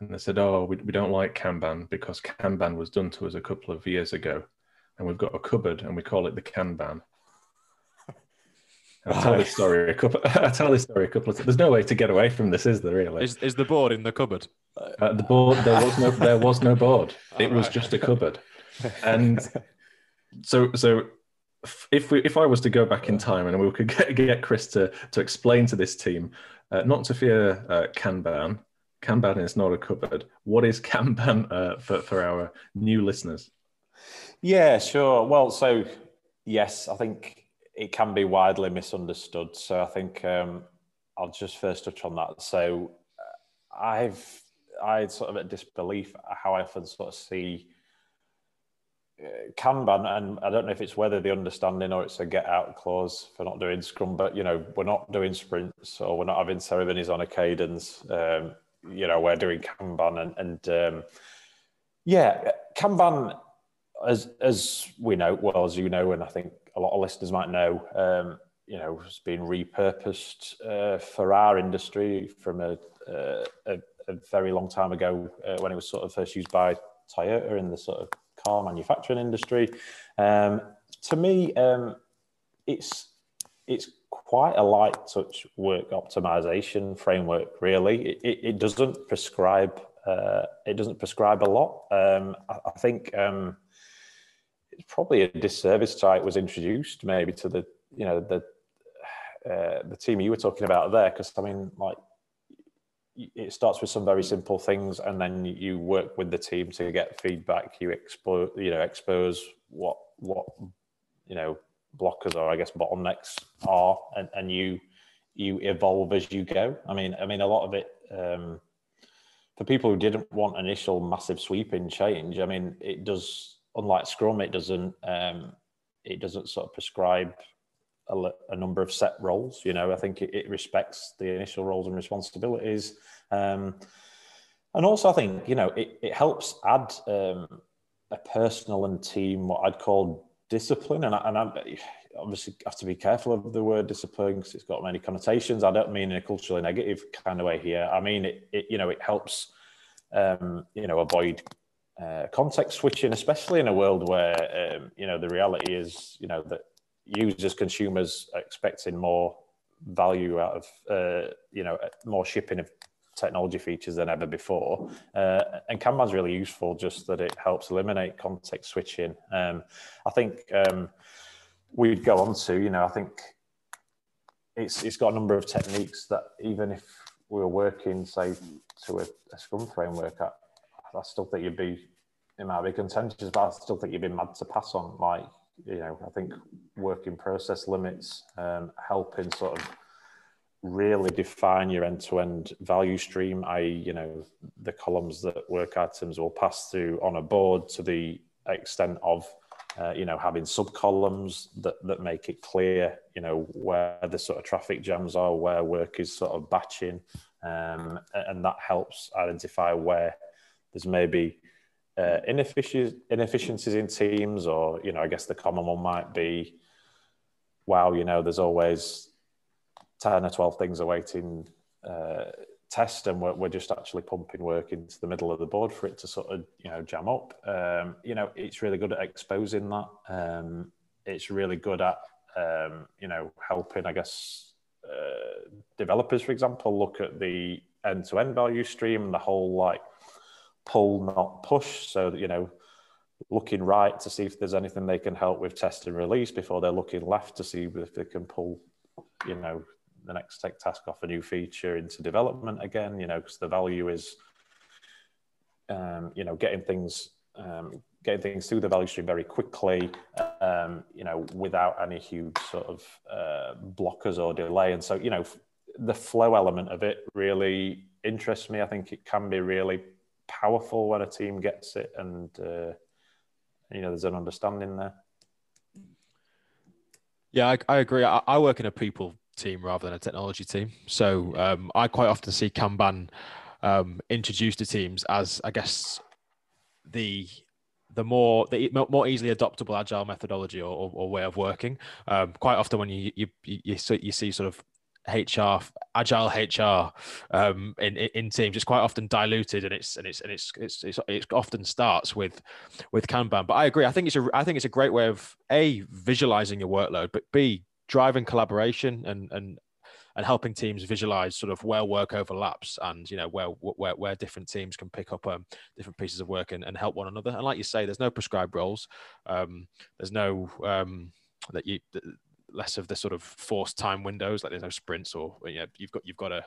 And they said, Oh, we, we don't like Kanban because Kanban was done to us a couple of years ago. And we've got a cupboard and we call it the Kanban. And I tell this story a couple. I tell this story a couple of times. There's no way to get away from this, is there? Really? Is, is the board in the cupboard? Uh, the board there was no there was no board. It was just a cupboard. And so so if we if I was to go back in time and we could get, get Chris to to explain to this team, uh, not to fear uh, Kanban. Kanban is not a cupboard. What is Kanban uh, for for our new listeners? Yeah, sure. Well, so yes, I think it can be widely misunderstood. So I think um, I'll just first touch on that. So uh, I've I sort of a disbelief how I often sort of see uh, Kanban, and I don't know if it's whether the understanding or it's a get out clause for not doing Scrum, but you know we're not doing sprints or we're not having ceremonies on a cadence. Um, you know we're doing Kanban, and, and um, yeah, Kanban as as we know, well as you know, and I think a lot of listeners might know, um, you know, has been repurposed uh, for our industry from a, uh, a, a very long time ago uh, when it was sort of first used by Toyota in the sort of car manufacturing industry. Um, to me, um, it's it's quite a light touch work optimization framework. Really, it, it, it doesn't prescribe. Uh, it doesn't prescribe a lot. Um, I, I think um, it's probably a disservice it was introduced, maybe to the you know the uh, the team you were talking about there, because I mean, like it starts with some very simple things, and then you work with the team to get feedback. You expose, you know, expose what what you know blockers or I guess bottlenecks are, and, and you you evolve as you go. I mean, I mean, a lot of it. Um, for people who didn't want initial massive sweeping change, I mean, it does. Unlike Scrum, it doesn't. Um, it doesn't sort of prescribe a, a number of set roles. You know, I think it, it respects the initial roles and responsibilities, um, and also I think you know it, it helps add um, a personal and team what I'd call discipline. And I, and I obviously have to be careful of the word discipline because it's got many connotations. I don't mean in a culturally negative kind of way here. I mean it. it you know, it helps um, you know avoid uh, context switching, especially in a world where um, you know the reality is you know that users, consumers are expecting more value out of uh, you know more shipping of technology features than ever before. Uh, and Kanban's really useful, just that it helps eliminate context switching. Um, I think um, we'd go on to you know I think it's it's got a number of techniques that even if we were working say to a, a Scrum framework, I, I still think you'd be it might be contentious, but I still think you'd be mad to pass on. Like, you know, I think work in process limits, um, helping sort of really define your end-to-end value stream, i.e., you know, the columns that work items will pass through on a board to the extent of, uh, you know, having sub-columns that, that make it clear, you know, where the sort of traffic jams are, where work is sort of batching, um, and that helps identify where there's maybe uh, ineffici- inefficiencies in teams, or you know, I guess the common one might be, wow, you know, there's always ten or twelve things awaiting uh, test, and we're, we're just actually pumping work into the middle of the board for it to sort of you know jam up. Um, you know, it's really good at exposing that. Um, it's really good at um, you know helping, I guess, uh, developers, for example, look at the end-to-end value stream and the whole like pull, not push. So you know, looking right to see if there's anything they can help with test and release before they're looking left to see if they can pull, you know, the next tech task off a new feature into development again, you know, because the value is, um, you know, getting things, um, getting things through the value stream very quickly, um, you know, without any huge sort of uh, blockers or delay. And so, you know, the flow element of it really interests me. I think it can be really powerful when a team gets it, and uh, you know, there's an understanding there. Yeah, I, I agree. I, I, work in a people team rather than a technology team, so um, I quite often see Kanban um, introduced to teams as, I guess, the the more the more easily adoptable agile methodology or, or, or way of working. Um, quite often, when you you you, you, see, you see sort of HR, agile HR um, in, in teams. It's quite often diluted, and it's and it's and it's it's, it's it often starts with with Kanban. But I agree. I think it's a I think it's a great way of a visualizing your workload, but b driving collaboration and and and helping teams visualize sort of where work overlaps and you know where where, where different teams can pick up um, different pieces of work and, and help one another and like you say there's no prescribed roles um, there's no um, that you less of the sort of forced time windows like there's no sprints or you know you've got you've got a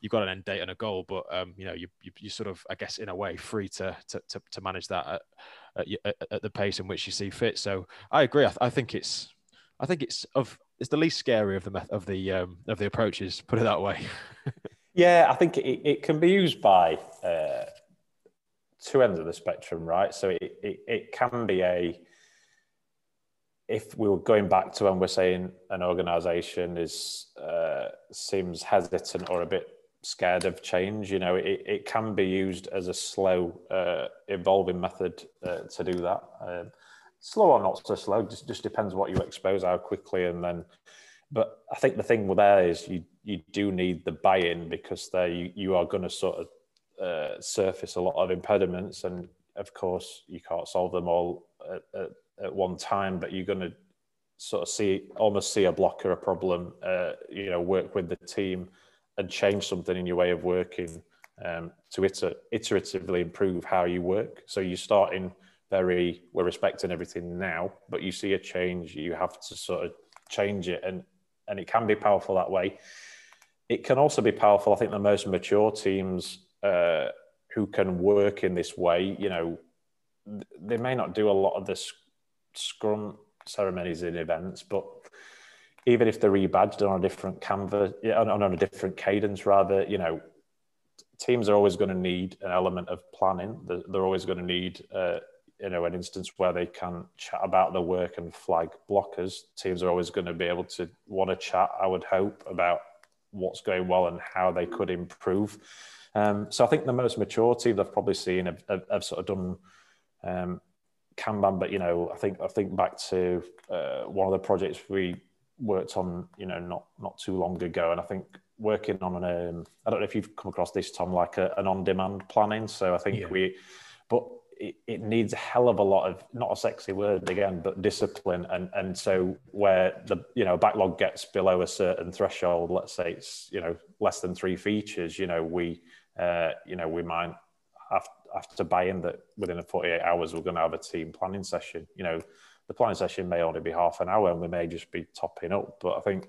you've got an end date and a goal but um you know you you, you sort of i guess in a way free to to to, to manage that at, at, at, the pace in which you see fit. So i agree. I, I think it's i think it's of it's the least scary of the of the um of the approaches put it that way. Yeah i think it, it can be used by uh two ends of the spectrum right? So it, it, it can be a if we were going back to when we're saying an organization is uh, seems hesitant or a bit scared of change, you know, it, it can be used as a slow uh, evolving method uh, to do that. Um, slow or not so slow, just just depends what you expose how quickly, and then. But I think the thing with there is you you do need the buy-in because there you, you are going to sort of uh, surface a lot of impediments, and of course you can't solve them all at, at at one time, but you're going to sort of see almost see a blocker, a problem, uh, you know, work with the team and change something in your way of working um, to iter- iteratively improve how you work. So you start in very we're respecting everything now, but you see a change, you have to sort of change it, and and it can be powerful that way. It can also be powerful. I think the most mature teams uh, who can work in this way, you know, they may not do a lot of this scrum ceremonies and events, but even if they're rebadged on a different canvas, on, on a different cadence, rather, you know, teams are always going to need an element of planning. They're, they're always going to need, uh, you know, an instance where they can chat about their work and flag blockers. Teams are always going to be able to want to chat, I would hope, about what's going well and how they could improve. Um, so I think the most mature teams I've probably seen have, have, have sort of done um, Kanban, but you know, I think I think back to uh, one of the projects we worked on, you know, not not too long ago, and I think working on an um, I don't know if you've come across this, Tom, like a, an on-demand planning. So I think yeah. we, but it, it, needs a hell of a lot of not a sexy word again, but discipline, and and so where the you know backlog gets below a certain threshold, let's say it's you know less than three features, you know we uh, you know we might have have to buy in that within 48 hours we're going to have a team planning session. You know, the planning session may only be half an hour and we may just be topping up. But I think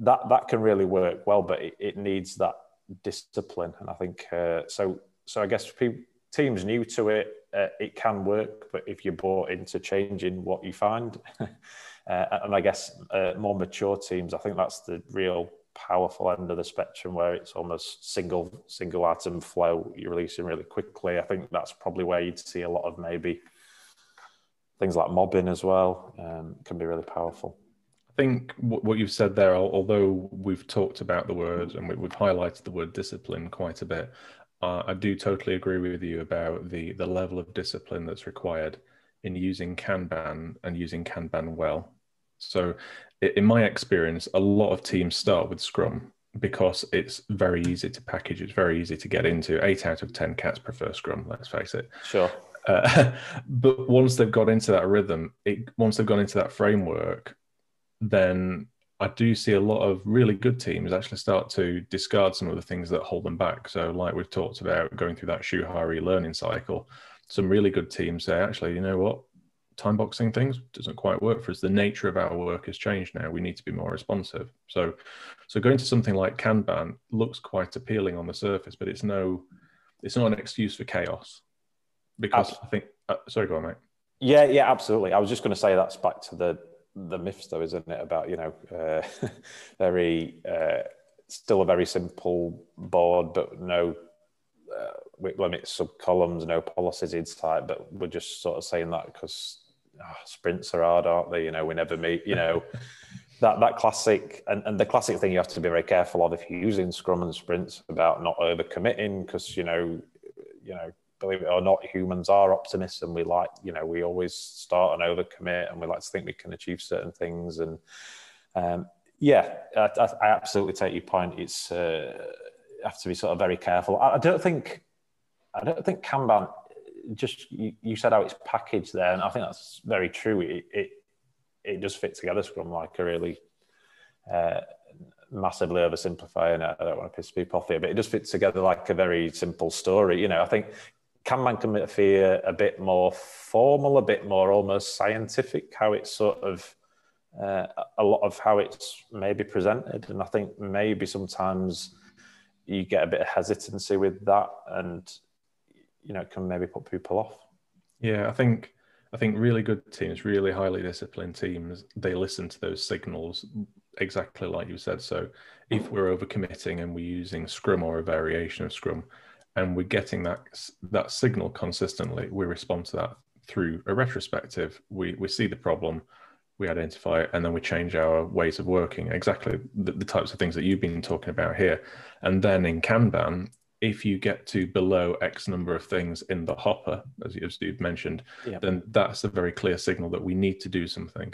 that that can really work well, but it, it needs that discipline. And I think uh, so. So I guess people, teams new to it, uh, it can work. But if you're bought into changing what you find, uh, and I guess uh, more mature teams, I think that's the real powerful end of the spectrum where it's almost single single atom flow you're releasing really quickly. I think that's probably where you'd see a lot of maybe things like mobbing as well um, can be really powerful. I think what you've said there although we've talked about the word and we've highlighted the word discipline quite a bit uh, i do totally agree with you about the the level of discipline that's required in using kanban and using kanban well. So in my experience, a lot of teams start with Scrum because it's very easy to package. It's very easy to get into. Eight out of 10 cats prefer Scrum, let's face it. Sure. Uh, but once they've got into that rhythm, it, once they've gone into that framework, then I do see a lot of really good teams actually start to discard some of the things that hold them back. So, like we've talked about going through that Shuhari learning cycle, some really good teams say, actually, you know what? Time boxing things doesn't quite work for us. The nature of our work has changed now. We need to be more responsive. So, so going to something like Kanban looks quite appealing on the surface, but it's no, it's not an excuse for chaos. Because I think, uh, sorry, go on, mate. Yeah, yeah, absolutely. I was just going to say that's back to the the myths, though, isn't it? About you know, uh, very uh, still a very simple board, but no uh, limits, sub columns, no policies inside. But we're just sort of saying that because oh, sprints are hard, aren't they? You know, we never meet. You know, that that classic and, and the classic thing you have to be very careful of if you're using Scrum and sprints about not over committing because you know, you know, believe it or not, humans are optimists and we like, you know, we always start and overcommit and we like to think we can achieve certain things. And um, yeah, I, I, absolutely take your point. It's uh, have to be sort of very careful. I, I don't think, I don't think Kanban. Just you, you, said how it's packaged there, and I think that's very true. It it, it does fit together Scrum like a really uh, massively oversimplifying it. I don't want to piss people off here, but it does fit together like a very simple story. You know, I think Kanban can feel a bit more formal, a bit more almost scientific, how it's sort of uh, a lot of how it's maybe presented. And I think maybe sometimes you get a bit of hesitancy with that and, you know, can maybe put people off. Yeah, I think. I think really good teams, really highly disciplined teams, they listen to those signals exactly like you said. So if we're overcommitting and we're using Scrum or a variation of Scrum, and we're getting that that signal consistently, we respond to that through a retrospective. We we see the problem, we identify it, and then we change our ways of working. Exactly the, the types of things that you've been talking about here. And then in Kanban, if you get to below X number of things in the hopper, as, you, have mentioned, then that's a very clear signal that we need to do something,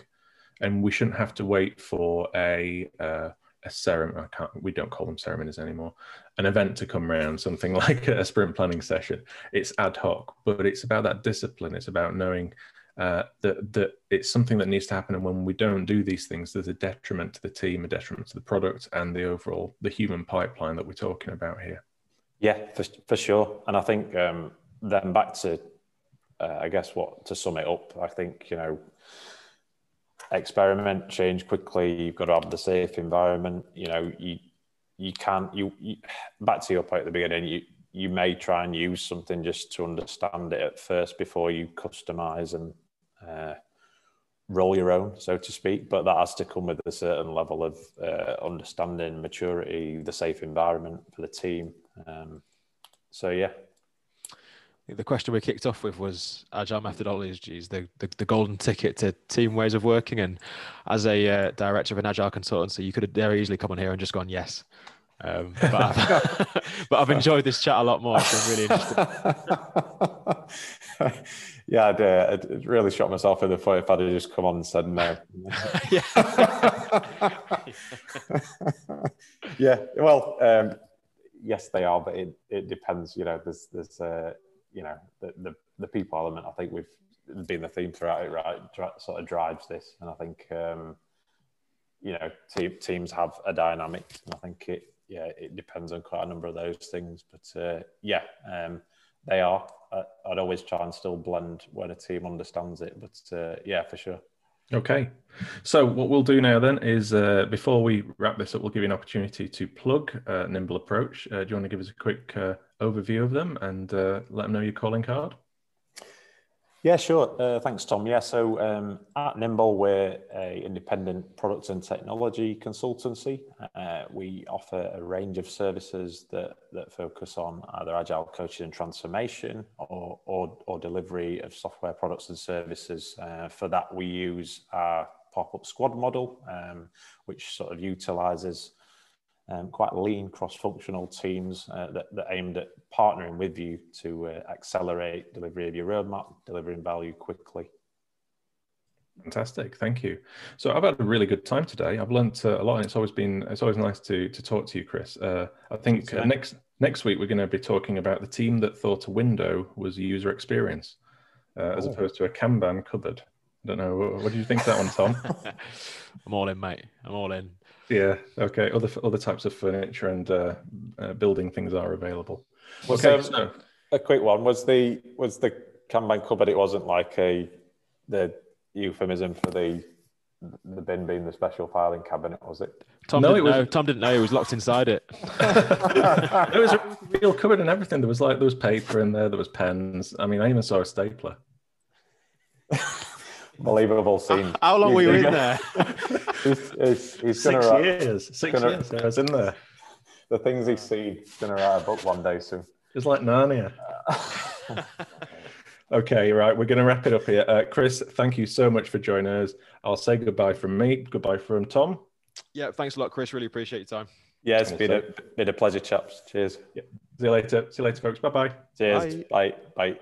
and we shouldn't have to wait for a uh, a ceremony. I can't. We don't call them ceremonies anymore. An event to come around, something like a sprint planning session. It's ad hoc, but it's about that discipline. It's about knowing uh, that that it's something that needs to happen. And when we don't do these things, there's a detriment to the team, a detriment to the product, and the overall the human pipeline that we're talking about here. Yeah, for for sure. And I think um, then back to, uh, I guess what to sum it up. I think you know experiment, change quickly. You've got to have the safe environment. You know, you you can't. You, you back to your point at the beginning. You you may try and use something just to understand it at first before you customize and uh, roll your own, so to speak. But that has to come with a certain level of uh, understanding, maturity, the safe environment for the team. Um, so yeah, the question we kicked off with was agile methodologies, the, the, the golden ticket to team ways of working. And as a uh, director of an agile consultancy, you could have very easily come on here and just gone yes. Um, but, I've, but, I've, enjoyed this chat a lot more. It's been really interesting. yeah, I'd, uh, I'd, really shot myself in the foot if I'd have just come on and said no. yeah. yeah. Well, um, yes, they are, but it, it depends. You know, there's there's uh, you know the, the, the people element. I think we've been the theme throughout it, right? Sort of drives this, and I think um, you know te- teams have a dynamic, and I think it yeah it depends on quite a number of those things. But uh, yeah, um, they are. I'd always try and still blend when a team understands it, but uh, yeah, for sure. Okay. So what we'll do now then is uh, before we wrap this up, we'll give you an opportunity to plug uh, Nimble Approach. Uh, do you want to give us a quick uh, overview of them and uh, let them know your calling card? Yeah, sure. Uh, thanks, Tom. Yeah, so um, at Nimble, we're a independent product and technology consultancy. Uh, we offer a range of services that, that focus on either agile coaching and transformation or, or, or delivery of software products and services. Uh, for that, we use our pop-up squad model, um, which sort of utilizes um, quite lean cross-functional teams uh, that, that aimed at partnering with you to uh, accelerate delivery of your roadmap, delivering value quickly. Fantastic, thank you. So I've had a really good time today. I've learned uh, a lot, and it's always been it's always nice to to talk to you, Chris. Uh, I think uh, next next week we're going to be talking about the team that thought a window was user experience, uh, as oh. opposed to a Kanban cupboard. I don't know. What do you think of that one, Tom? I'm all in, mate. I'm all in. Yeah. Okay. Other other types of furniture and uh, uh, building things are available. Was okay. Um, so, a quick one was the was the Kanban cupboard? It wasn't like a the euphemism for the the bin being the special filing cabinet, was it? Tom no, didn't it was... know. Tom didn't know he was locked inside it. it was a real cupboard and everything. There was like there was paper in there. There was pens. I mean, I even saw a stapler. Believable scene. How long were you in there? he's, he's, he's Six years. Six gonna, years. I was in there. the things he's seen. He's going to write a book one day soon. It's like Narnia. okay, right. We're going to wrap it up here. Uh, Chris, thank you so much for joining us. I'll say goodbye from me. Goodbye from Tom. Yeah, thanks a lot, Chris. Really appreciate your time. Yeah, it's been a, been a pleasure, chaps. Cheers. Yeah. See you later. See you later, folks. Bye-bye. Cheers. Bye. Bye. Bye.